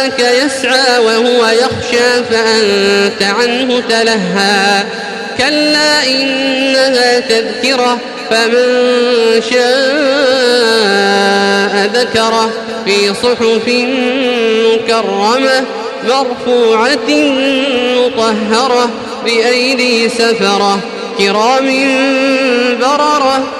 جاءك يسعى وهو يخشى فأنت عنه تلهى. كلا إنها تذكرة فمن شاء ذكره. في صحف مكرمة مرفوعة مطهرة بأيدي سفرة كرام بررة.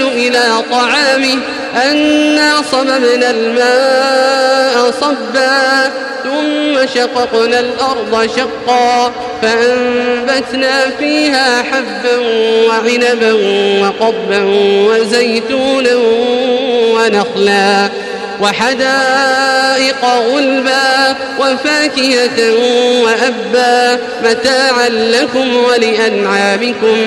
إلى طعامه أنا صببنا الماء صبا ثم شققنا الأرض شقا فأنبتنا فيها حبا وعنبا وقبا وزيتونا ونخلا وحدائق غلبا وفاكهة وأبا متاعا لكم ولأنعامكم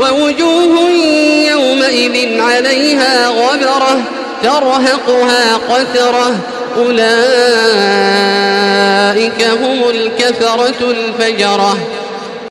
ووجوه يومئذ عليها غبرة ترهقها قترة أولئك هم الكفرة الفجرة.